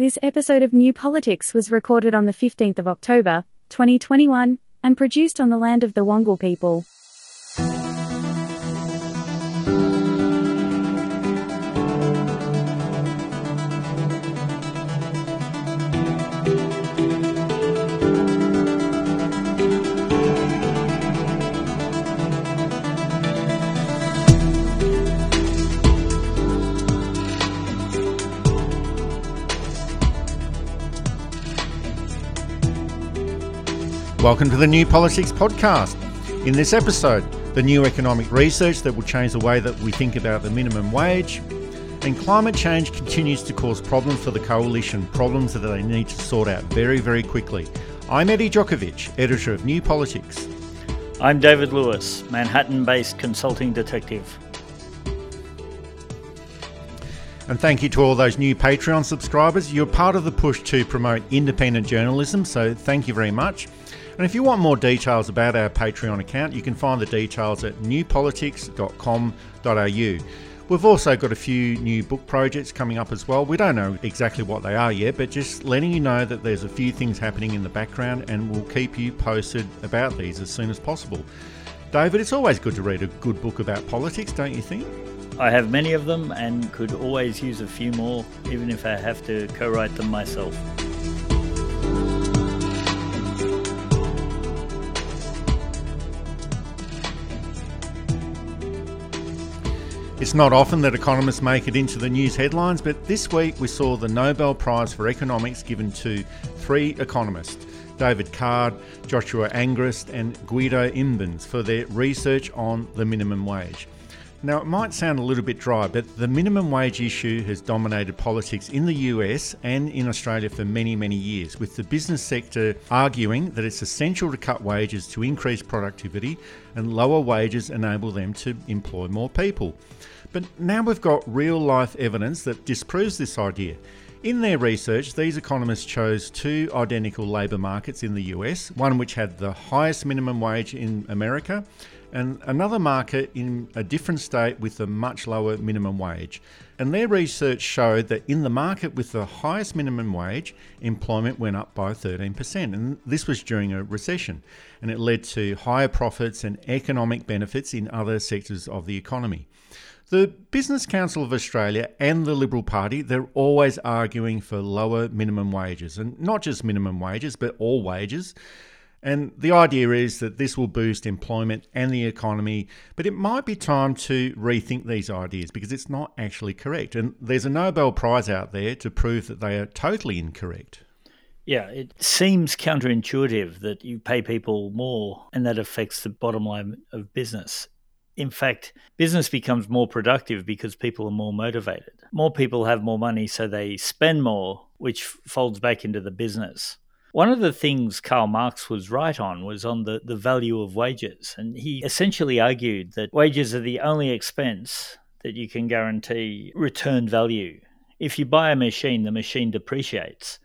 This episode of New Politics was recorded on the 15th of October, 2021, and produced on the land of the Wangal people. Welcome to the New Politics Podcast. In this episode, the new economic research that will change the way that we think about the minimum wage, and climate change continues to cause problems for the coalition, problems that they need to sort out very, very quickly. I'm Eddie Djokovic, editor of New Politics. I'm David Lewis, Manhattan based consulting detective. And thank you to all those new Patreon subscribers. You're part of the push to promote independent journalism, so thank you very much. And if you want more details about our Patreon account, you can find the details at newpolitics.com.au. We've also got a few new book projects coming up as well. We don't know exactly what they are yet, but just letting you know that there's a few things happening in the background and we'll keep you posted about these as soon as possible. David, it's always good to read a good book about politics, don't you think? I have many of them and could always use a few more, even if I have to co write them myself. It's not often that economists make it into the news headlines, but this week we saw the Nobel Prize for Economics given to three economists David Card, Joshua Angrist, and Guido Imbens for their research on the minimum wage. Now, it might sound a little bit dry, but the minimum wage issue has dominated politics in the US and in Australia for many, many years, with the business sector arguing that it's essential to cut wages to increase productivity and lower wages enable them to employ more people. But now we've got real life evidence that disproves this idea. In their research, these economists chose two identical labour markets in the US, one which had the highest minimum wage in America, and another market in a different state with a much lower minimum wage. And their research showed that in the market with the highest minimum wage, employment went up by 13%. And this was during a recession. And it led to higher profits and economic benefits in other sectors of the economy. The Business Council of Australia and the Liberal Party, they're always arguing for lower minimum wages, and not just minimum wages, but all wages. And the idea is that this will boost employment and the economy, but it might be time to rethink these ideas because it's not actually correct. And there's a Nobel Prize out there to prove that they are totally incorrect. Yeah, it seems counterintuitive that you pay people more and that affects the bottom line of business in fact, business becomes more productive because people are more motivated. More people have more money, so they spend more, which folds back into the business. One of the things Karl Marx was right on was on the, the value of wages. And he essentially argued that wages are the only expense that you can guarantee return value. If you buy a machine, the machine depreciates.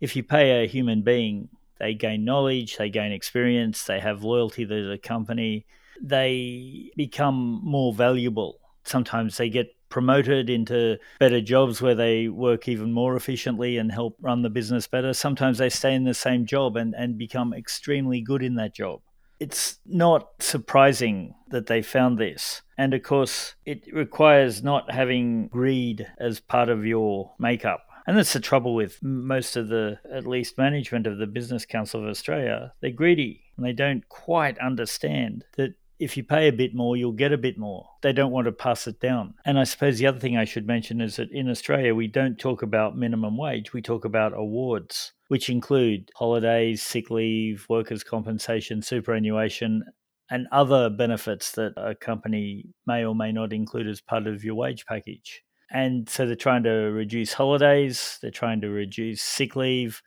If you pay a human being, they gain knowledge, they gain experience, they have loyalty to the company, they become more valuable. Sometimes they get promoted into better jobs where they work even more efficiently and help run the business better. Sometimes they stay in the same job and, and become extremely good in that job. It's not surprising that they found this. And of course, it requires not having greed as part of your makeup. And that's the trouble with most of the, at least management of the Business Council of Australia. They're greedy and they don't quite understand that if you pay a bit more, you'll get a bit more. They don't want to pass it down. And I suppose the other thing I should mention is that in Australia, we don't talk about minimum wage, we talk about awards, which include holidays, sick leave, workers' compensation, superannuation, and other benefits that a company may or may not include as part of your wage package. And so they're trying to reduce holidays, they're trying to reduce sick leave,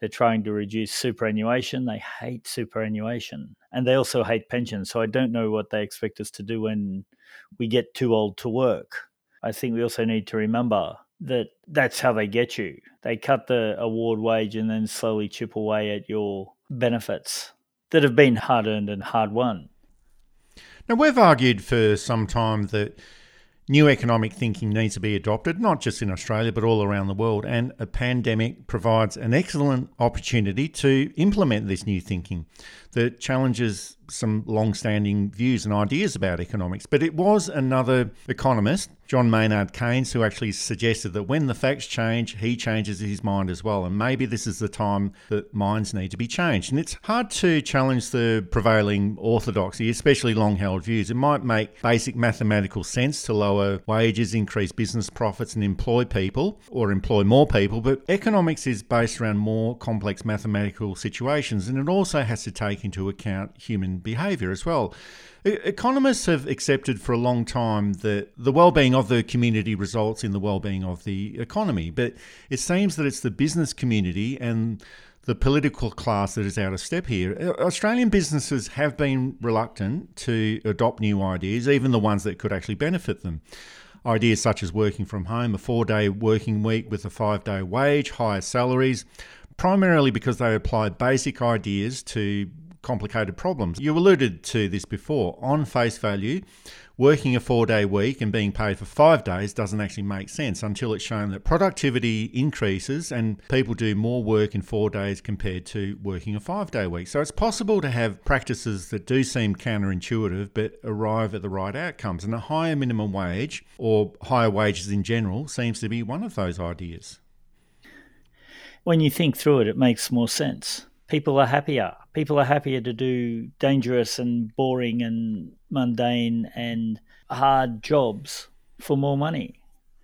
they're trying to reduce superannuation. They hate superannuation and they also hate pensions. So I don't know what they expect us to do when we get too old to work. I think we also need to remember that that's how they get you. They cut the award wage and then slowly chip away at your benefits that have been hard earned and hard won. Now, we've argued for some time that New economic thinking needs to be adopted, not just in Australia, but all around the world. And a pandemic provides an excellent opportunity to implement this new thinking that challenges some long standing views and ideas about economics. But it was another economist, John Maynard Keynes, who actually suggested that when the facts change, he changes his mind as well. And maybe this is the time that minds need to be changed. And it's hard to challenge the prevailing orthodoxy, especially long held views. It might make basic mathematical sense to lower wages, increase business profits, and employ people or employ more people. But economics is based around more complex mathematical situations. And it also has to take into account human behaviour as well. Economists have accepted for a long time that the well-being of the community results in the well-being of the economy, but it seems that it's the business community and the political class that is out of step here. Australian businesses have been reluctant to adopt new ideas, even the ones that could actually benefit them. Ideas such as working from home, a four day working week with a five day wage, higher salaries, primarily because they apply basic ideas to complicated problems. You alluded to this before. On face value, working a four day week and being paid for five days doesn't actually make sense until it's shown that productivity increases and people do more work in four days compared to working a five day week. So it's possible to have practices that do seem counterintuitive but arrive at the right outcomes. And a higher minimum wage or higher wages in general seems to be one of those ideas. When you think through it, it makes more sense people are happier. People are happier to do dangerous and boring and mundane and hard jobs for more money.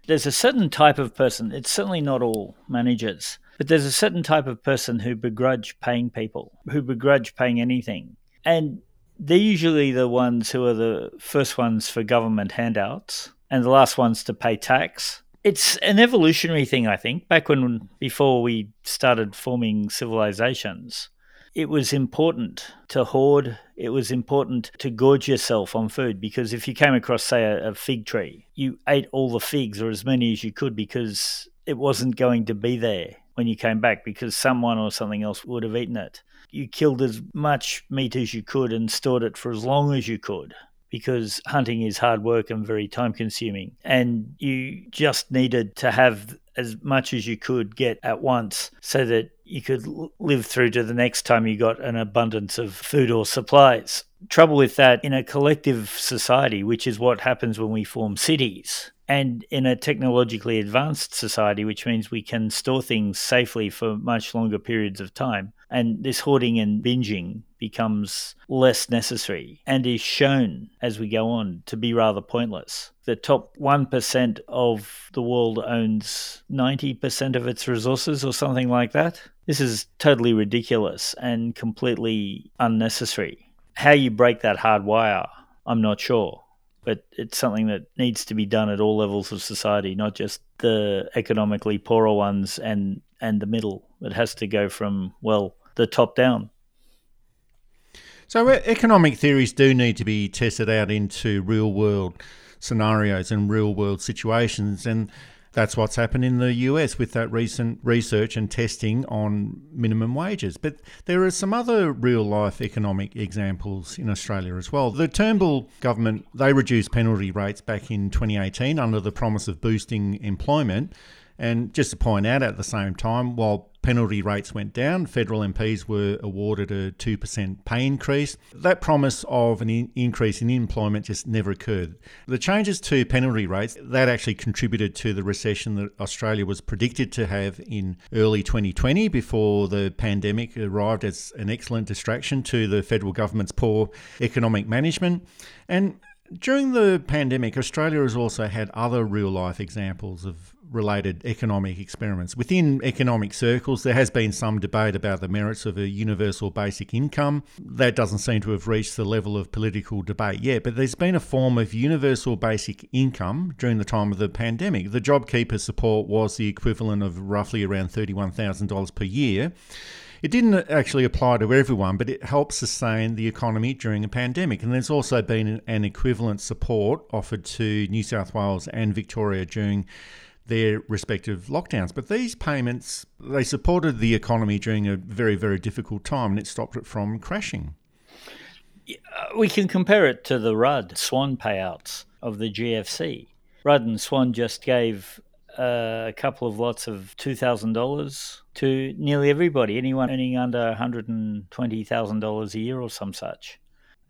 There's a certain type of person, it's certainly not all managers, but there's a certain type of person who begrudge paying people, who begrudge paying anything. And they're usually the ones who are the first ones for government handouts and the last ones to pay tax it's an evolutionary thing, I think. Back when, before we started forming civilizations, it was important to hoard. It was important to gorge yourself on food because if you came across, say, a, a, fig tree, you ate all the figs or as many as you could because it wasn't going to be there when you came back because someone or something else would have eaten it. You killed as much meat as you could and stored it for as long as you could because hunting is hard work and very time consuming. And you just needed to have as much as you could get at once so that you could live through to the next time you got an abundance of food or supplies. Trouble with that in a collective society, which is what happens when we form cities, and in a technologically advanced society, which means we can store things safely for much longer periods of time. And this hoarding and binging becomes less necessary and is shown as we go on to be rather pointless. The top 1% of the world owns 90% of its resources or something like that. This is totally ridiculous and completely unnecessary. How you break that hard wire, I'm not sure but it's something that needs to be done at all levels of society, not just the economically poorer ones and and the middle. It has to go from well the top down. So economic theories do need to be tested out into real world scenarios and real world situations and that's what's happened in the US with that recent research and testing on minimum wages. But there are some other real life economic examples in Australia as well. The Turnbull government, they reduced penalty rates back in 2018 under the promise of boosting employment. And just to point out at the same time, while penalty rates went down, federal MPs were awarded a 2% pay increase. That promise of an in- increase in employment just never occurred. The changes to penalty rates, that actually contributed to the recession that Australia was predicted to have in early 2020 before the pandemic arrived as an excellent distraction to the federal government's poor economic management. And during the pandemic, Australia has also had other real life examples of related economic experiments. Within economic circles, there has been some debate about the merits of a universal basic income. That doesn't seem to have reached the level of political debate yet, but there's been a form of universal basic income during the time of the pandemic. The JobKeeper support was the equivalent of roughly around $31,000 per year. It didn't actually apply to everyone, but it helped sustain the economy during a pandemic. And there's also been an equivalent support offered to New South Wales and Victoria during their respective lockdowns. But these payments, they supported the economy during a very, very difficult time and it stopped it from crashing. We can compare it to the Rudd Swan payouts of the GFC. Rudd and Swan just gave uh, a couple of lots of $2,000 to nearly everybody, anyone earning under $120,000 a year or some such.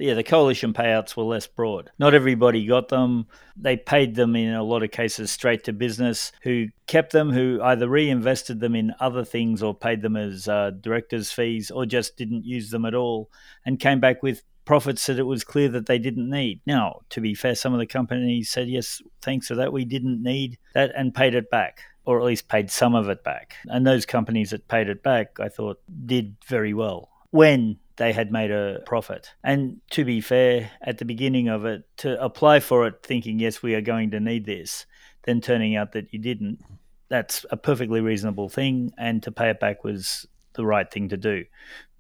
Yeah, the coalition payouts were less broad. Not everybody got them. They paid them in a lot of cases straight to business who kept them, who either reinvested them in other things or paid them as uh, director's fees or just didn't use them at all and came back with profits that it was clear that they didn't need. Now, to be fair, some of the companies said, yes, thanks for that, we didn't need that and paid it back, or at least paid some of it back. And those companies that paid it back, I thought, did very well when they had made a profit. And to be fair, at the beginning of it, to apply for it thinking, yes, we are going to need this, then turning out that you didn't, that's a perfectly reasonable thing. And to pay it back was the right thing to do.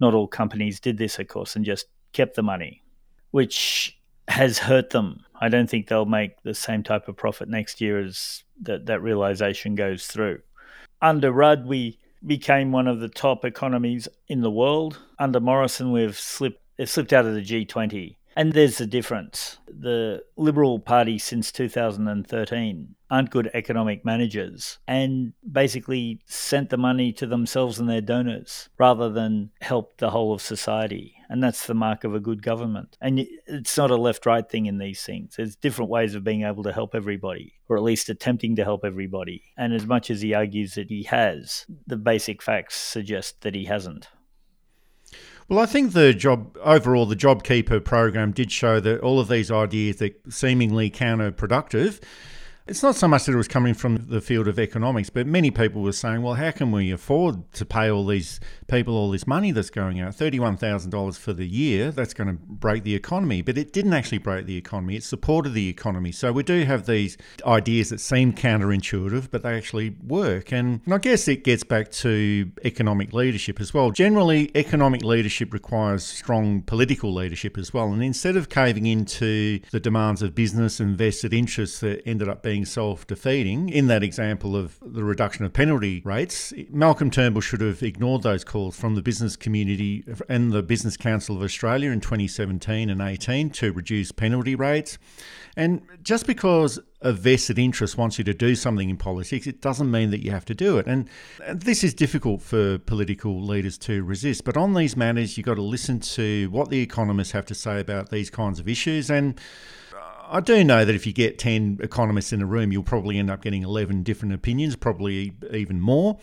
Not all companies did this, of course, and just kept the money, which has hurt them. I don't think they'll make the same type of profit next year as that, that realization goes through. Under Rudd, we became one of the top economies in the world. Under Morrison, we've slipped, slipped out of the G20. And there's a difference. The Liberal Party since 2013 aren't good economic managers and basically sent the money to themselves and their donors rather than help the whole of society. And that's the mark of a good government. And it's not a left right thing in these things. There's different ways of being able to help everybody, or at least attempting to help everybody. And as much as he argues that he has, the basic facts suggest that he hasn't. Well, I think the job overall, the JobKeeper program did show that all of these ideas that seemingly counterproductive it's not so much that it was coming from the field of economics, but many people were saying, well, how can we afford to pay all these people all this money that's going out? $31,000 for the year, that's going to break the economy. But it didn't actually break the economy, it supported the economy. So we do have these ideas that seem counterintuitive, but they actually work. And, I guess it gets back to economic leadership as well. Generally, economic leadership requires strong political leadership as well. And instead of caving into the demands of business and vested interests that ended up being being self defeating. In that example of the reduction of penalty rates, Malcolm Turnbull should have ignored those calls from the business community and the Business Council of Australia in 2017 and 18 to reduce penalty rates. And just because a vested interest wants you to do something in politics, it doesn't mean that you have to do it. And this is difficult for political leaders to resist. But on these matters, you've got to listen to what the economists have to say about these kinds of issues. And I do know that if you get 10 economists in a room, you'll probably end up getting 11 different opinions, probably even more.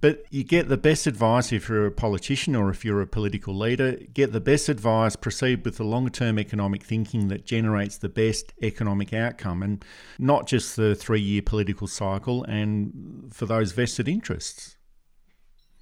But you get the best advice if you're a politician or if you're a political leader. Get the best advice, proceed with the long term economic thinking that generates the best economic outcome and not just the three year political cycle and for those vested interests.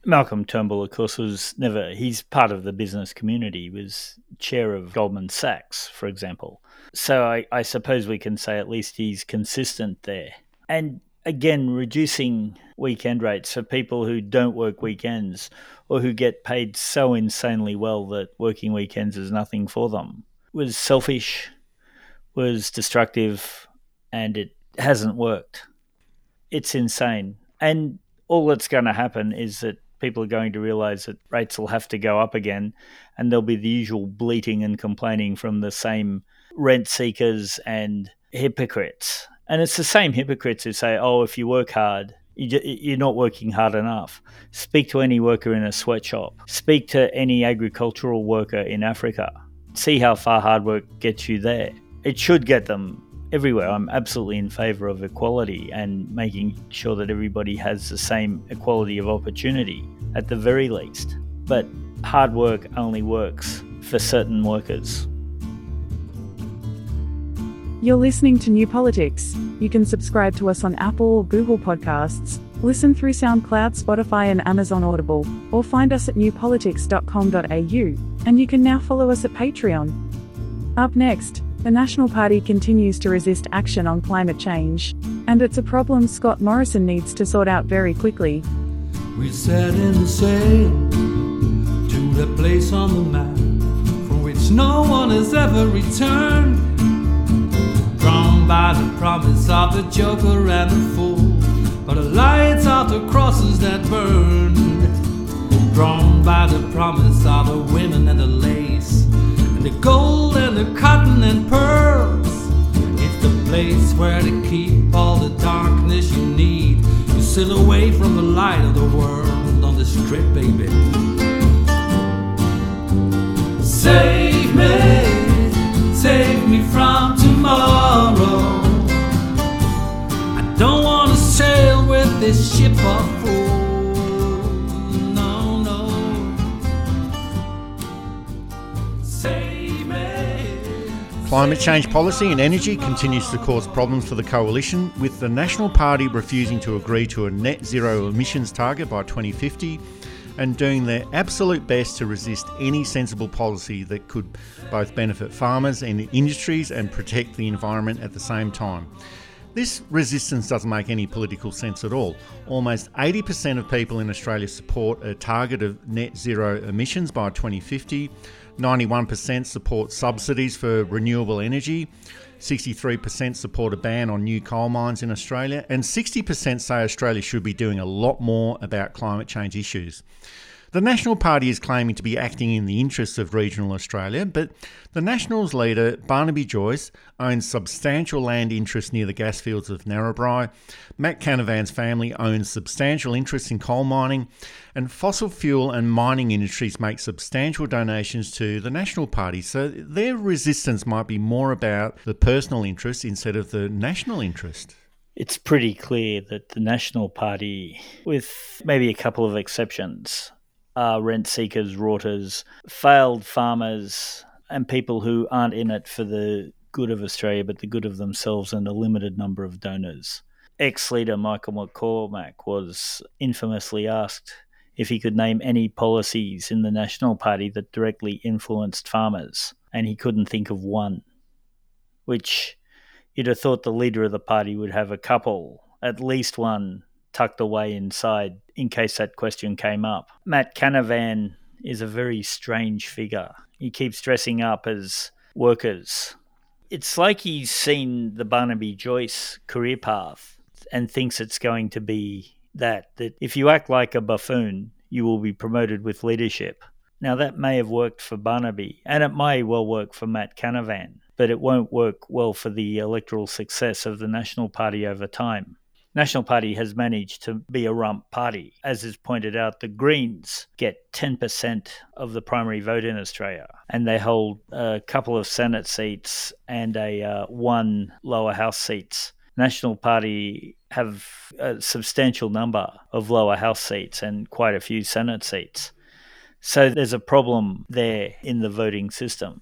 Malcolm Turnbull, of course, was never, he's part of the business community, was chair of Goldman Sachs, for example. So I, I suppose we can say at least he's consistent there. And again, reducing weekend rates for people who don't work weekends or who get paid so insanely well that working weekends is nothing for them was selfish, was destructive, and it hasn't worked. It's insane. And all that's going to happen is that people are going to realize that rates will have to go up again and there'll be the usual bleating and complaining from the same rent seekers and hypocrites. And it's the same hypocrites who say, oh, if you work hard, you're not working hard enough. Speak to any worker in a sweatshop. Speak to any agricultural worker in Africa. See how far hard work gets you there. It should get them everywhere. I'm absolutely in favour of equality and making sure that everybody has the same equality of opportunity at the very least. But hard work only works for certain workers. You're listening to New Politics. You can subscribe to us on Apple or Google Podcasts, listen through SoundCloud, Spotify, and Amazon Audible, or find us at newpolitics.com.au, and you can now follow us at Patreon. Up next, the National Party continues to resist action on climate change, and it's a problem Scott Morrison needs to sort out very quickly. We set in sail to the place on the map from which no one has ever returned Drawn by the promise of the joker and the fool. But the lights of the crosses that burn, drawn by the promise of the women and the and the gold and the cotton and pearls. It's the place where to keep all the darkness you need. You sail away from the light of the world on this trip, baby. Save me, save me from tomorrow. I don't want to sail with this ship of Climate change policy and energy continues to cause problems for the coalition, with the National Party refusing to agree to a net zero emissions target by 2050 and doing their absolute best to resist any sensible policy that could both benefit farmers and industries and protect the environment at the same time. This resistance doesn't make any political sense at all. Almost 80% of people in Australia support a target of net zero emissions by 2050. 91% support subsidies for renewable energy. 63% support a ban on new coal mines in Australia. And 60% say Australia should be doing a lot more about climate change issues. The National Party is claiming to be acting in the interests of regional Australia, but the Nationals leader, Barnaby Joyce, owns substantial land interests near the gas fields of Narrabri. Matt Canavan's family owns substantial interests in coal mining, and fossil fuel and mining industries make substantial donations to the National Party. So their resistance might be more about the personal interest instead of the national interest it's pretty clear that the National Party, with maybe a couple of exceptions, are rent seekers, rorters, failed farmers, and people who aren't in it for the good of Australia but the good of themselves and a limited number of donors. Ex leader Michael McCormack was infamously asked if he could name any policies in the National Party that directly influenced farmers, and he couldn't think of one. Which you'd have thought the leader of the party would have a couple, at least one tucked away inside in case that question came up. Matt Canavan is a very strange figure. He keeps dressing up as workers. It's like he's seen the Barnaby Joyce career path and thinks it's going to be that that if you act like a buffoon, you will be promoted with leadership. Now that may have worked for Barnaby and it may well work for Matt Canavan, but it won't work well for the electoral success of the National Party over time. National Party has managed to be a rump party. As is pointed out, the Greens get 10% of the primary vote in Australia, and they hold a couple of Senate seats and a uh, one lower house seats. National Party have a substantial number of lower house seats and quite a few Senate seats. So there's a problem there in the voting system.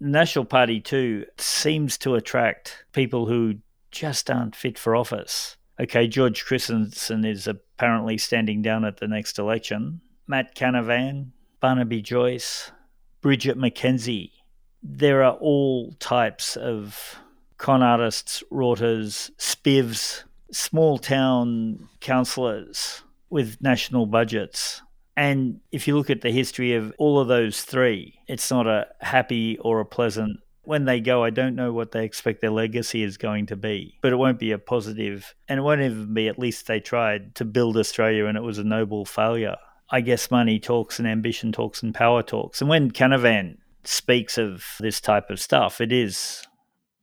National Party, too, seems to attract people who just aren't fit for office. Okay, George Christensen is apparently standing down at the next election. Matt Canavan, Barnaby Joyce, Bridget McKenzie. There are all types of con artists, rorters, spivs, small town councillors with national budgets. And if you look at the history of all of those three, it's not a happy or a pleasant when they go, I don't know what they expect their legacy is going to be, but it won't be a positive, and it won't even be at least they tried to build Australia and it was a noble failure. I guess money talks and ambition talks and power talks. And when Canavan speaks of this type of stuff, it is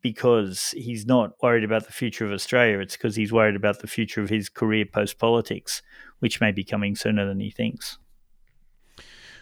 because he's not worried about the future of Australia. It's because he's worried about the future of his career post politics, which may be coming sooner than he thinks.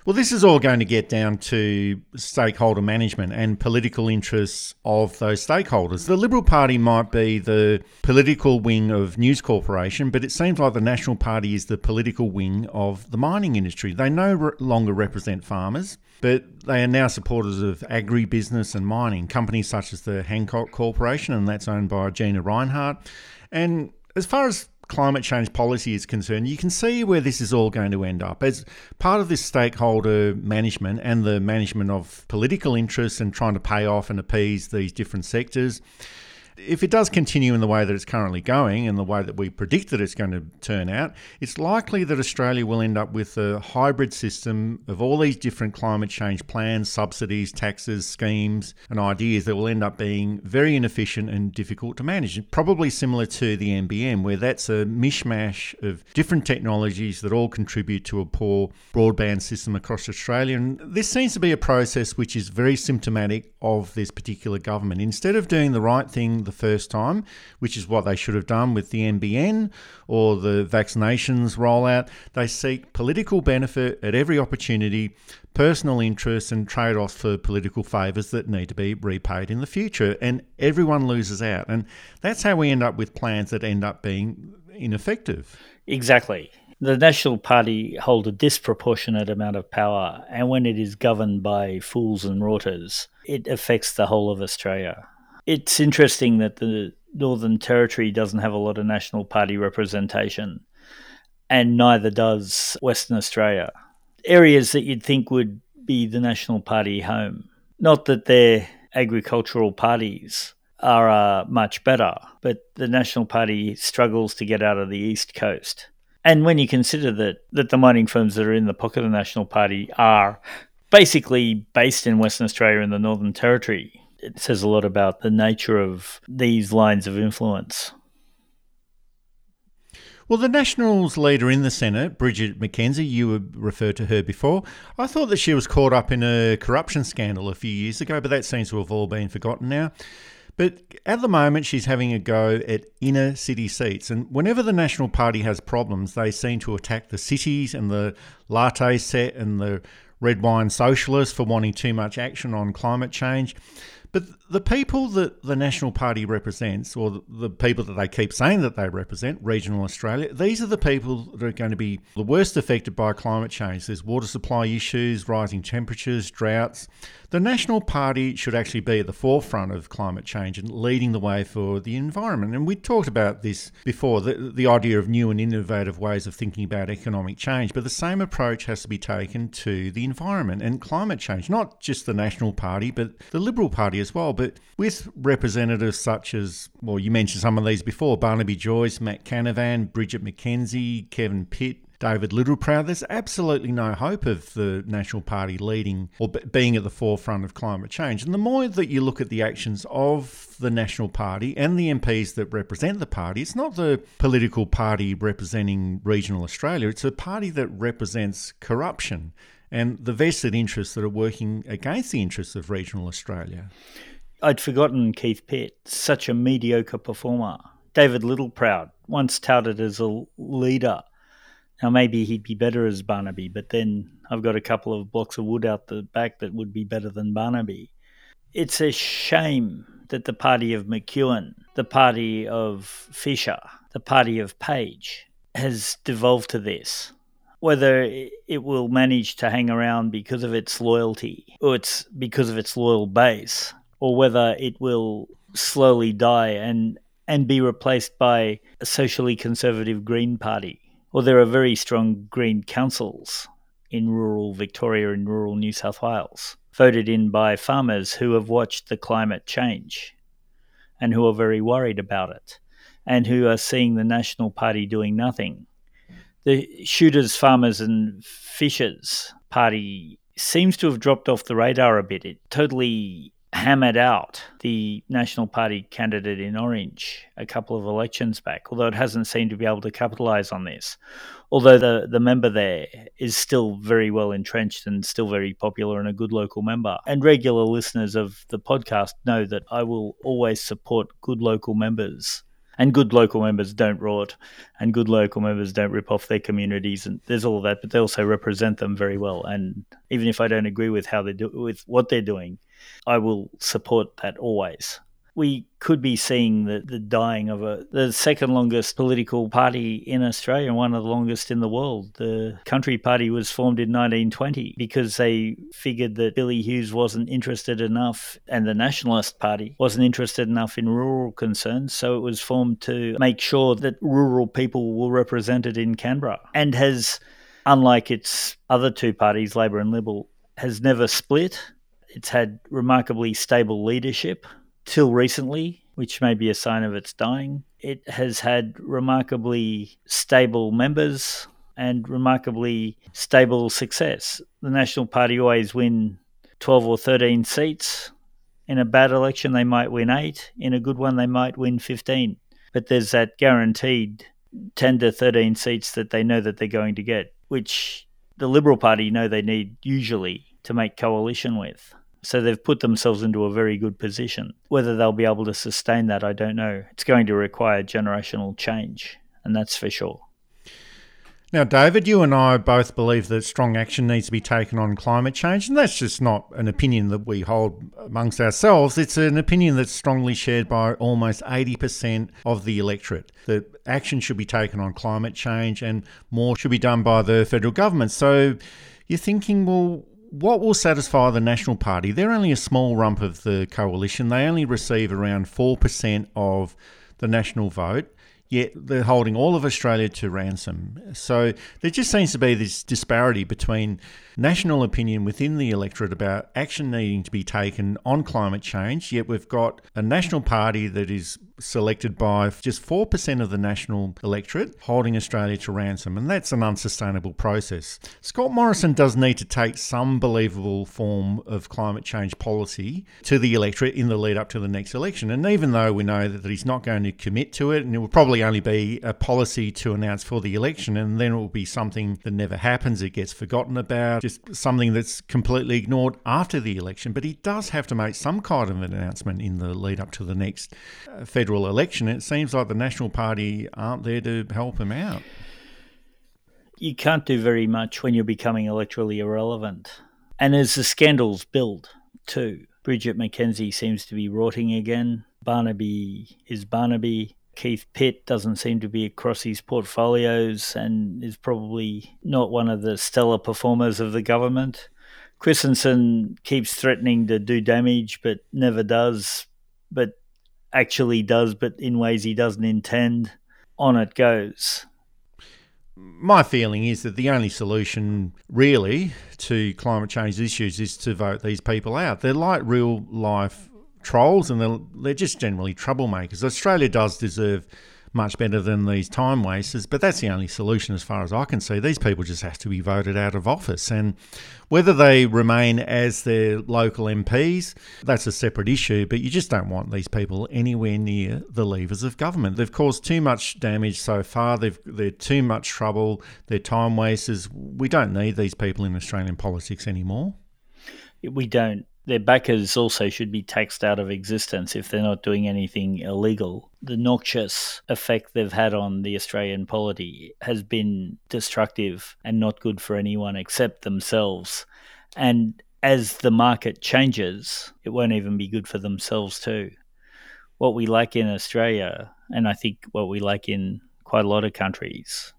Well, this is all going to get down to stakeholder management and political interests of those stakeholders. The Liberal Party might be the political wing of News Corporation, but it seems like the National Party is the political wing of the mining industry. They no longer represent farmers, but they are now supporters of agribusiness and mining, companies such as the Hancock Corporation, and that's owned by Gina Rinehart. And as far as climate change policy is concerned, you can see where this is all going to end up. As part of this stakeholder management and the management of political interests and trying to pay off and appease these different sectors, if it does continue in the way that it's currently going and the way that we predict that it's going to turn out, it's likely that Australia will end up with a hybrid system of all these different climate change plans, subsidies, taxes, schemes, and ideas that will end up being very inefficient and difficult to manage. Probably similar to the NBN, where that's a mishmash of different technologies that all contribute to a poor broadband system across Australia. And this seems to be a process which is very symptomatic of this particular government. Instead of doing the right thing, the first time, which is what they should have done with the NBN or the vaccinations rollout. They seek political benefit at every opportunity, personal interests, and trade offs for political favours that need to be repaid in the future. And everyone loses out. And that's how we end up with plans that end up being ineffective. Exactly. The National Party hold a disproportionate amount of power, and when it is governed by fools and rorters, it affects the whole of Australia. It's interesting that the Northern Territory doesn't have a lot of National Party representation, and neither does Western Australia. Areas that you'd think would be the National Party home. Not that they're agricultural parties are uh, much better, but the National Party struggles to get out of the East Coast. And when you consider that, that the mining firms that are in the pocket of the National Party are basically based in Western Australia and the Northern Territory, it says a lot about the nature of these lines of influence. Well, the Nationals leader in the Senate, Bridget McKenzie, you referred to her before. I thought that she was caught up in a corruption scandal a few years ago, but that seems to have all been forgotten now. But at the moment, she's having a go at inner city seats. And whenever the National Party has problems, they seem to attack the cities and the latte set and the red wine socialists for wanting too much action on climate change. But the people that the National Party represents, or the people that they keep saying that they represent, regional Australia, these are the people that are going to be the worst affected by climate change. There's water supply issues, rising temperatures, droughts. The National Party should actually be at the forefront of climate change and leading the way for the environment. And we talked about this before the, the idea of new and innovative ways of thinking about economic change. But the same approach has to be taken to the environment and climate change, not just the National Party, but the Liberal Party as well. But with representatives such as, well, you mentioned some of these before Barnaby Joyce, Matt Canavan, Bridget McKenzie, Kevin Pitt, David Littleproud, there's absolutely no hope of the National Party leading or being at the forefront of climate change. And the more that you look at the actions of the National Party and the MPs that represent the party, it's not the political party representing regional Australia, it's a party that represents corruption and the vested interests that are working against the interests of regional Australia. I'd forgotten Keith Pitt, such a mediocre performer. David Littleproud, once touted as a leader. Now, maybe he'd be better as Barnaby, but then I've got a couple of blocks of wood out the back that would be better than Barnaby. It's a shame that the party of McEwen, the party of Fischer, the party of Page has devolved to this. Whether it will manage to hang around because of its loyalty or it's because of its loyal base, or whether it will slowly die and and be replaced by a socially conservative Green Party. Or there are very strong Green councils in rural Victoria and rural New South Wales, voted in by farmers who have watched the climate change and who are very worried about it and who are seeing the National Party doing nothing. The shooters, farmers, and fishers party seems to have dropped off the radar a bit. It totally hammered out the National Party candidate in Orange a couple of elections back, although it hasn't seemed to be able to capitalise on this. Although the, the member there is still very well entrenched and still very popular and a good local member. And regular listeners of the podcast know that I will always support good local members. And good local members don't rot, and good local members don't rip off their communities, and there's all that. But they also represent them very well. And even if I don't agree with how they do with what they're doing, I will support that always. We could be seeing the, the dying of a the second longest political party in Australia, one of the longest in the world. The Country Party was formed in 1920 because they figured that Billy Hughes wasn't interested enough and the Nationalist Party wasn't interested enough in rural concerns, so it was formed to make sure that rural people were represented in Canberra and has unlike its other two parties, Labor and Liberal, has never split it's had remarkably stable leadership till recently, which may be a sign of its dying. It has had remarkably stable members and remarkably stable success. The National Party always win 12 or 13 seats. In a bad election, they might win eight. In a good one, they might win 15. But there's that guaranteed 10 to 13 seats that they know that they're going to get, which the Liberal Party know they need usually to make coalition with. So they've put themselves into a very good position. Whether they'll be able to sustain that, I don't know. It's going to require generational change, and that's for sure. Now, David, you and I both believe that strong action needs to be taken on climate change, and that's just not an opinion that we hold amongst ourselves. It's an opinion that's strongly shared by almost 80% of the electorate that action should be taken on climate change and more should be done by the federal government. So you're thinking, well, what will satisfy the National Party? They're only a small rump of the coalition. They only receive around 4% of the national vote yet they're holding all of Australia to ransom. So there just seems to be this disparity between national opinion within the electorate about action needing to be taken on climate change, yet we've got a national party that is selected by just 4% of the national electorate holding Australia to ransom, and that's an unsustainable process. Scott Morrison does need to take some believable form of climate change policy to the electorate in the lead up to the next election. And even though we know that he's not going to commit to it, and it will probably only be a policy to announce for the election, and then it will be something that never happens, it gets forgotten about, just something that's completely ignored after the election. But he does have to make some kind of an announcement in the lead up to the next uh, federal federal election, it seems like the National Party aren't there to help him out. You can't do very much when you're becoming electorally irrelevant. And as the scandals build, too, Bridget McKenzie seems to be rorting again. Barnaby is Barnaby. Keith Pitt doesn't seem to be across his portfolios and is probably not one of the stellar performers of the government. Christensen keeps threatening to do damage but never does. But actually does, but in ways he doesn't intend. On it goes. My feeling is that the only solution, really, to climate change issues is to vote these people out. They're like real life trolls and they're, they're just generally troublemakers. Australia does deserve much better than these time wasters. But that's the only solution, as far as I can see. These people just have to be voted out of office, and whether they remain as their local MPs, that's a separate issue. But you just don't want these people anywhere near the levers of government. They've caused too much damage so far. They've they're too much trouble. They're time wasters. We don't need these people in Australian politics anymore. We don't their backers also should be taxed out of existence if they're not doing anything illegal. The noxious effect they've had on the Australian polity has been destructive and not good for anyone except themselves. And as the market changes, it won't even be good for themselves too. What we lack in Australia, and I think what we lack in quite a lot of countries,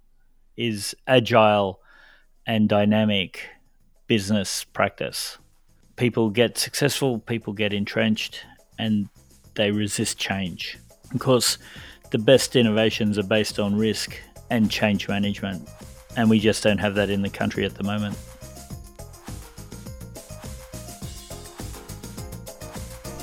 is agile and dynamic business practice people get successful, people get entrenched, and they resist change. Of course, the best innovations are based on risk and change management, and we just don't have that in the country at the moment.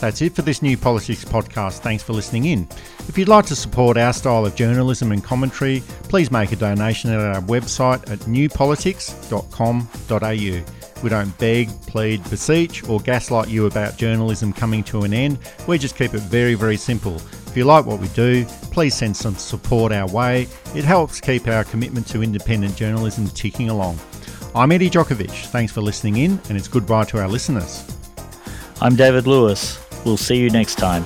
That's it for this new politics podcast. Thanks for listening in. If you'd like to support our style of journalism and commentary, please make a donation at our website at newpolitics.com.au. We don't beg, plead, beseech, or gaslight you about journalism coming to an end. We just keep it very, very simple. If you like what we do, please send some support our way. It helps keep our commitment to independent journalism ticking along. I'm Eddie Djokovic. Thanks for listening in, and it's goodbye to our listeners. I'm David Lewis. We'll see you next time.